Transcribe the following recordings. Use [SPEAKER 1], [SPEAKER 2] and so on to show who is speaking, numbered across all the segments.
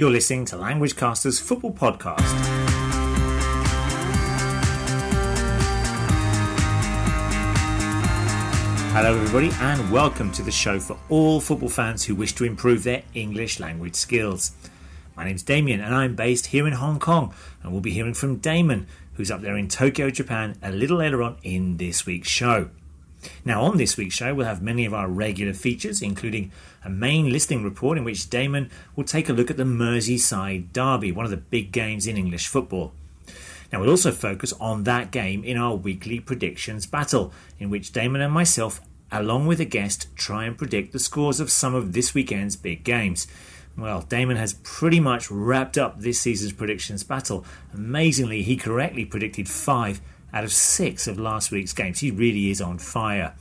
[SPEAKER 1] You're listening to Language Caster's Football Podcast. Hello, everybody, and welcome to the show for all football fans who wish to improve their English language skills. My name's Damien, and I'm based here in Hong Kong, and we'll be hearing from Damon, who's up there in Tokyo, Japan, a little later on in this week's show. Now, on this week's show, we'll have many of our regular features, including a main listing report in which Damon will take a look at the Merseyside Derby, one of the big games in English football. Now, we'll also focus on that game in our weekly predictions battle, in which Damon and myself, along with a guest, try and predict the scores of some of this weekend's big games. Well, Damon has pretty much wrapped up this season's predictions battle. Amazingly, he correctly predicted five out of six of last week's games. He really is on fire.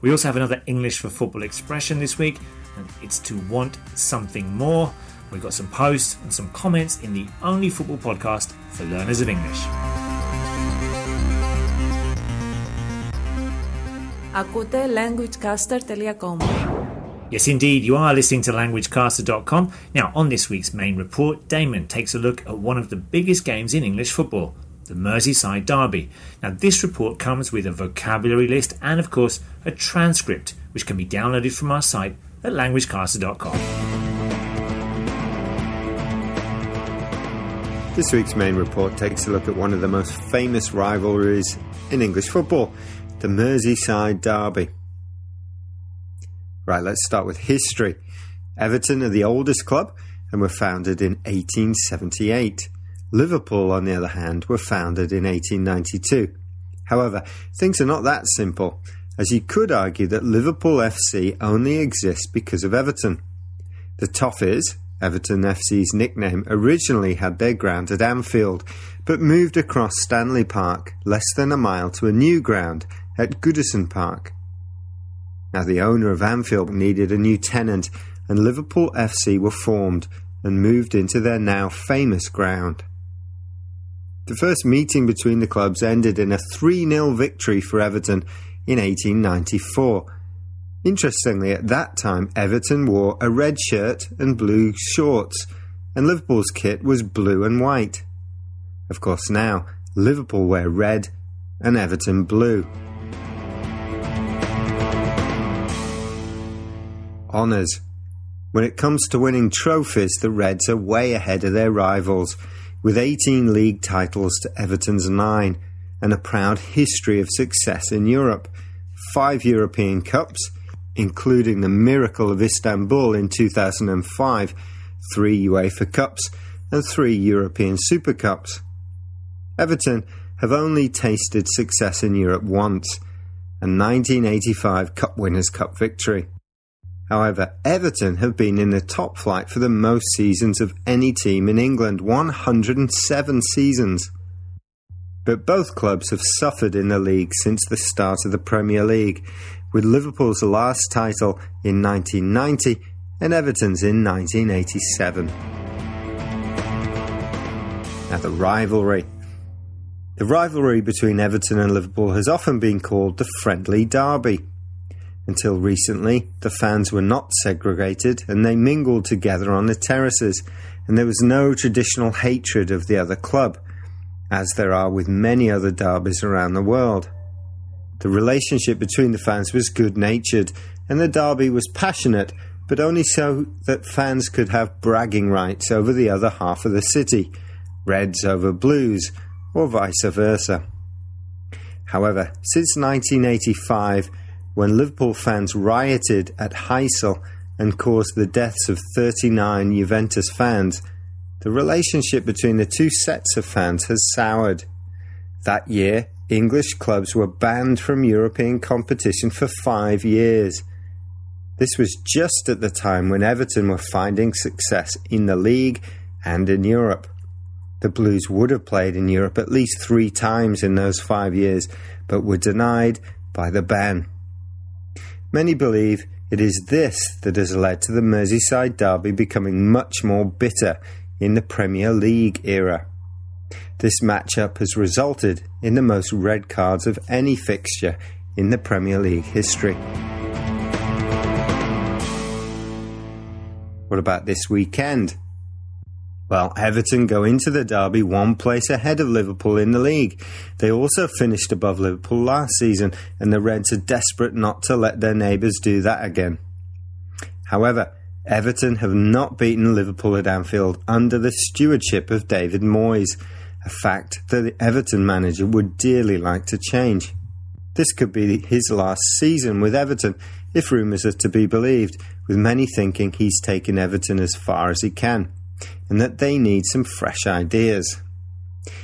[SPEAKER 1] We also have another English for Football expression this week, and it's to want something more. We've got some posts and some comments in the only football podcast for learners of English.
[SPEAKER 2] Ακούτε languagecaster.com
[SPEAKER 1] Yes, indeed, you are listening to LanguageCaster.com. Now, on this week's main report, Damon takes a look at one of the biggest games in English football, the Merseyside Derby. Now, this report comes with a vocabulary list and, of course, a transcript, which can be downloaded from our site at languagecaster.com.
[SPEAKER 3] This week's main report takes a look at one of the most famous rivalries in English football, the Merseyside Derby. Right, let's start with history. Everton are the oldest club and were founded in 1878. Liverpool, on the other hand, were founded in 1892. However, things are not that simple, as you could argue that Liverpool FC only exists because of Everton. The Toffees, Everton FC's nickname, originally had their ground at Anfield, but moved across Stanley Park, less than a mile to a new ground at Goodison Park. Now, the owner of Anfield needed a new tenant, and Liverpool FC were formed and moved into their now famous ground. The first meeting between the clubs ended in a 3 0 victory for Everton in 1894. Interestingly, at that time, Everton wore a red shirt and blue shorts, and Liverpool's kit was blue and white. Of course, now, Liverpool wear red and Everton blue. Honours. When it comes to winning trophies, the Reds are way ahead of their rivals with 18 league titles to Everton's 9 and a proud history of success in Europe. Five European Cups, including the Miracle of Istanbul in 2005, three UEFA Cups, and three European Super Cups. Everton have only tasted success in Europe once, a 1985 Cup Winners' Cup victory. However, Everton have been in the top flight for the most seasons of any team in England 107 seasons. But both clubs have suffered in the league since the start of the Premier League, with Liverpool's last title in 1990 and Everton's in 1987. Now, the rivalry. The rivalry between Everton and Liverpool has often been called the friendly derby. Until recently, the fans were not segregated and they mingled together on the terraces, and there was no traditional hatred of the other club, as there are with many other derbies around the world. The relationship between the fans was good natured, and the derby was passionate, but only so that fans could have bragging rights over the other half of the city, Reds over Blues, or vice versa. However, since 1985, when Liverpool fans rioted at Heysel and caused the deaths of 39 Juventus fans, the relationship between the two sets of fans has soured. That year, English clubs were banned from European competition for five years. This was just at the time when Everton were finding success in the league and in Europe. The Blues would have played in Europe at least three times in those five years, but were denied by the ban. Many believe it is this that has led to the Merseyside derby becoming much more bitter in the Premier League era. This matchup has resulted in the most red cards of any fixture in the Premier League history. What about this weekend? Well, Everton go into the derby one place ahead of Liverpool in the league. They also finished above Liverpool last season, and the Reds are desperate not to let their neighbours do that again. However, Everton have not beaten Liverpool at Anfield under the stewardship of David Moyes, a fact that the Everton manager would dearly like to change. This could be his last season with Everton, if rumours are to be believed, with many thinking he's taken Everton as far as he can, and that they need some fresh ideas.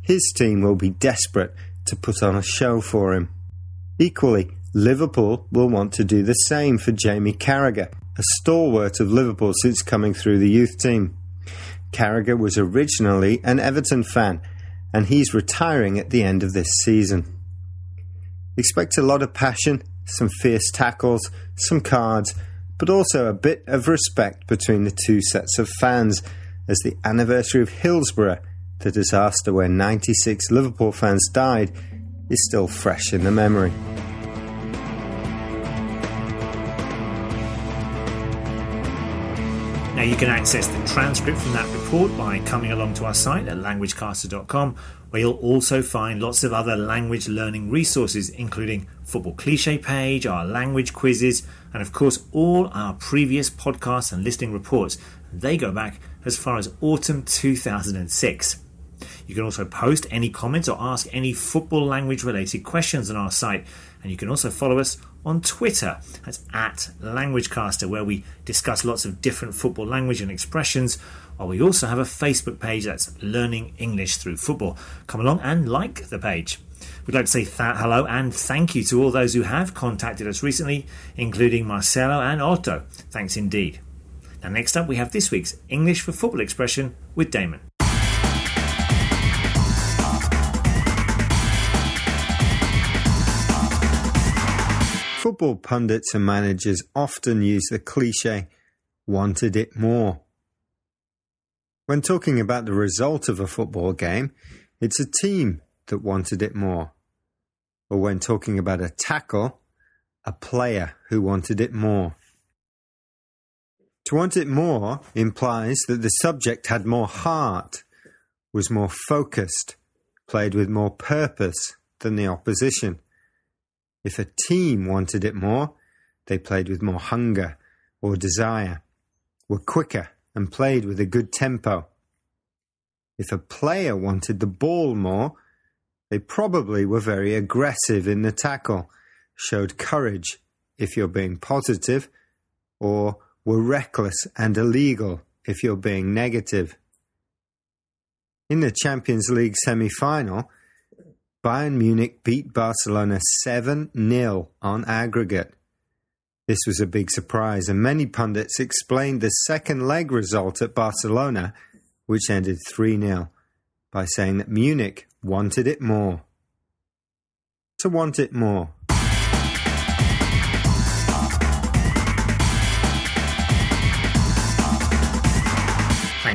[SPEAKER 3] His team will be desperate to put on a show for him. Equally, Liverpool will want to do the same for Jamie Carragher, a stalwart of Liverpool since coming through the youth team. Carragher was originally an Everton fan, and he's retiring at the end of this season. Expect a lot of passion, some fierce tackles, some cards, but also a bit of respect between the two sets of fans as the anniversary of Hillsborough, the disaster where 96 Liverpool fans died, is still fresh in the memory.
[SPEAKER 1] Now, you can access the transcript from that report by coming along to our site at languagecaster.com, where you'll also find lots of other language learning resources, including football cliche page, our language quizzes, and of course, all our previous podcasts and listening reports. They go back as far as autumn 2006. You can also post any comments or ask any football language related questions on our site, and you can also follow us on Twitter. That's at LanguageCaster, where we discuss lots of different football language and expressions. While we also have a Facebook page that's Learning English Through Football. Come along and like the page. We'd like to say hello and thank you to all those who have contacted us recently, including Marcelo and Otto. Thanks indeed. Now, next up, we have this week's English for Football expression with Damon.
[SPEAKER 3] Football pundits and managers often use the cliche, wanted it more. When talking about the result of a football game, it's a team that wanted it more. Or when talking about a tackle, a player who wanted it more. To want it more implies that the subject had more heart, was more focused, played with more purpose than the opposition. If a team wanted it more, they played with more hunger or desire, were quicker and played with a good tempo. If a player wanted the ball more, they probably were very aggressive in the tackle, showed courage if you're being positive, or were reckless and illegal if you're being negative. In the Champions League semi final, Bayern Munich beat Barcelona 7 0 on aggregate. This was a big surprise, and many pundits explained the second leg result at Barcelona, which ended 3 0, by saying that Munich wanted it more. To want it more.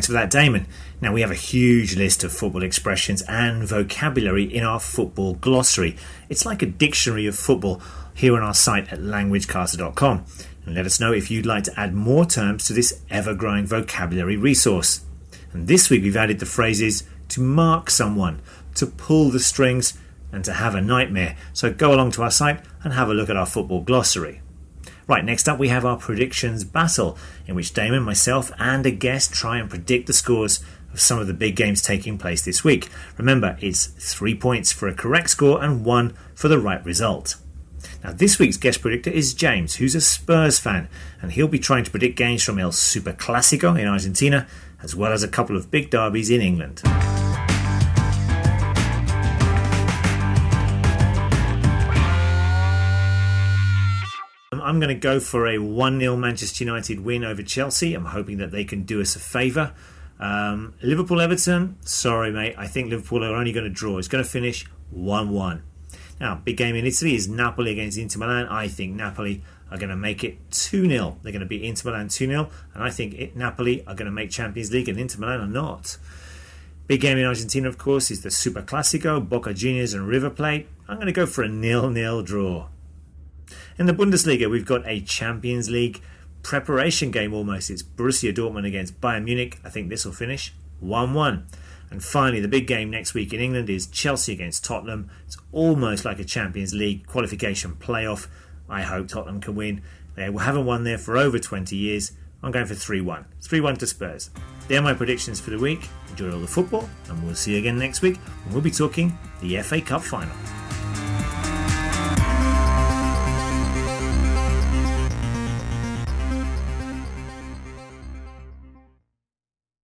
[SPEAKER 1] For that, Damon. Now, we have a huge list of football expressions and vocabulary in our football glossary. It's like a dictionary of football here on our site at languagecaster.com. And let us know if you'd like to add more terms to this ever growing vocabulary resource. And this week we've added the phrases to mark someone, to pull the strings, and to have a nightmare. So go along to our site and have a look at our football glossary. Right, next up we have our predictions battle, in which Damon, myself, and a guest try and predict the scores of some of the big games taking place this week. Remember, it's three points for a correct score and one for the right result. Now, this week's guest predictor is James, who's a Spurs fan, and he'll be trying to predict games from El Super Clasico in Argentina, as well as a couple of big derbies in England. I'm going to go for a 1 0 Manchester United win over Chelsea. I'm hoping that they can do us a favour. Um, Liverpool Everton, sorry, mate. I think Liverpool are only going to draw. It's going to finish 1 1. Now, big game in Italy is Napoli against Inter Milan. I think Napoli are going to make it 2 0. They're going to beat Inter Milan 2 0. And I think it, Napoli are going to make Champions League and Inter Milan are not. Big game in Argentina, of course, is the Super Clasico, Boca Juniors and River Plate. I'm going to go for a nil-nil draw. In the Bundesliga, we've got a Champions League preparation game almost. It's Borussia Dortmund against Bayern Munich. I think this will finish 1 1. And finally, the big game next week in England is Chelsea against Tottenham. It's almost like a Champions League qualification playoff. I hope Tottenham can win. They haven't won there for over 20 years. I'm going for 3 1. 3 1 to Spurs. They're my predictions for the week. Enjoy all the football, and we'll see you again next week when we'll be talking the FA Cup final.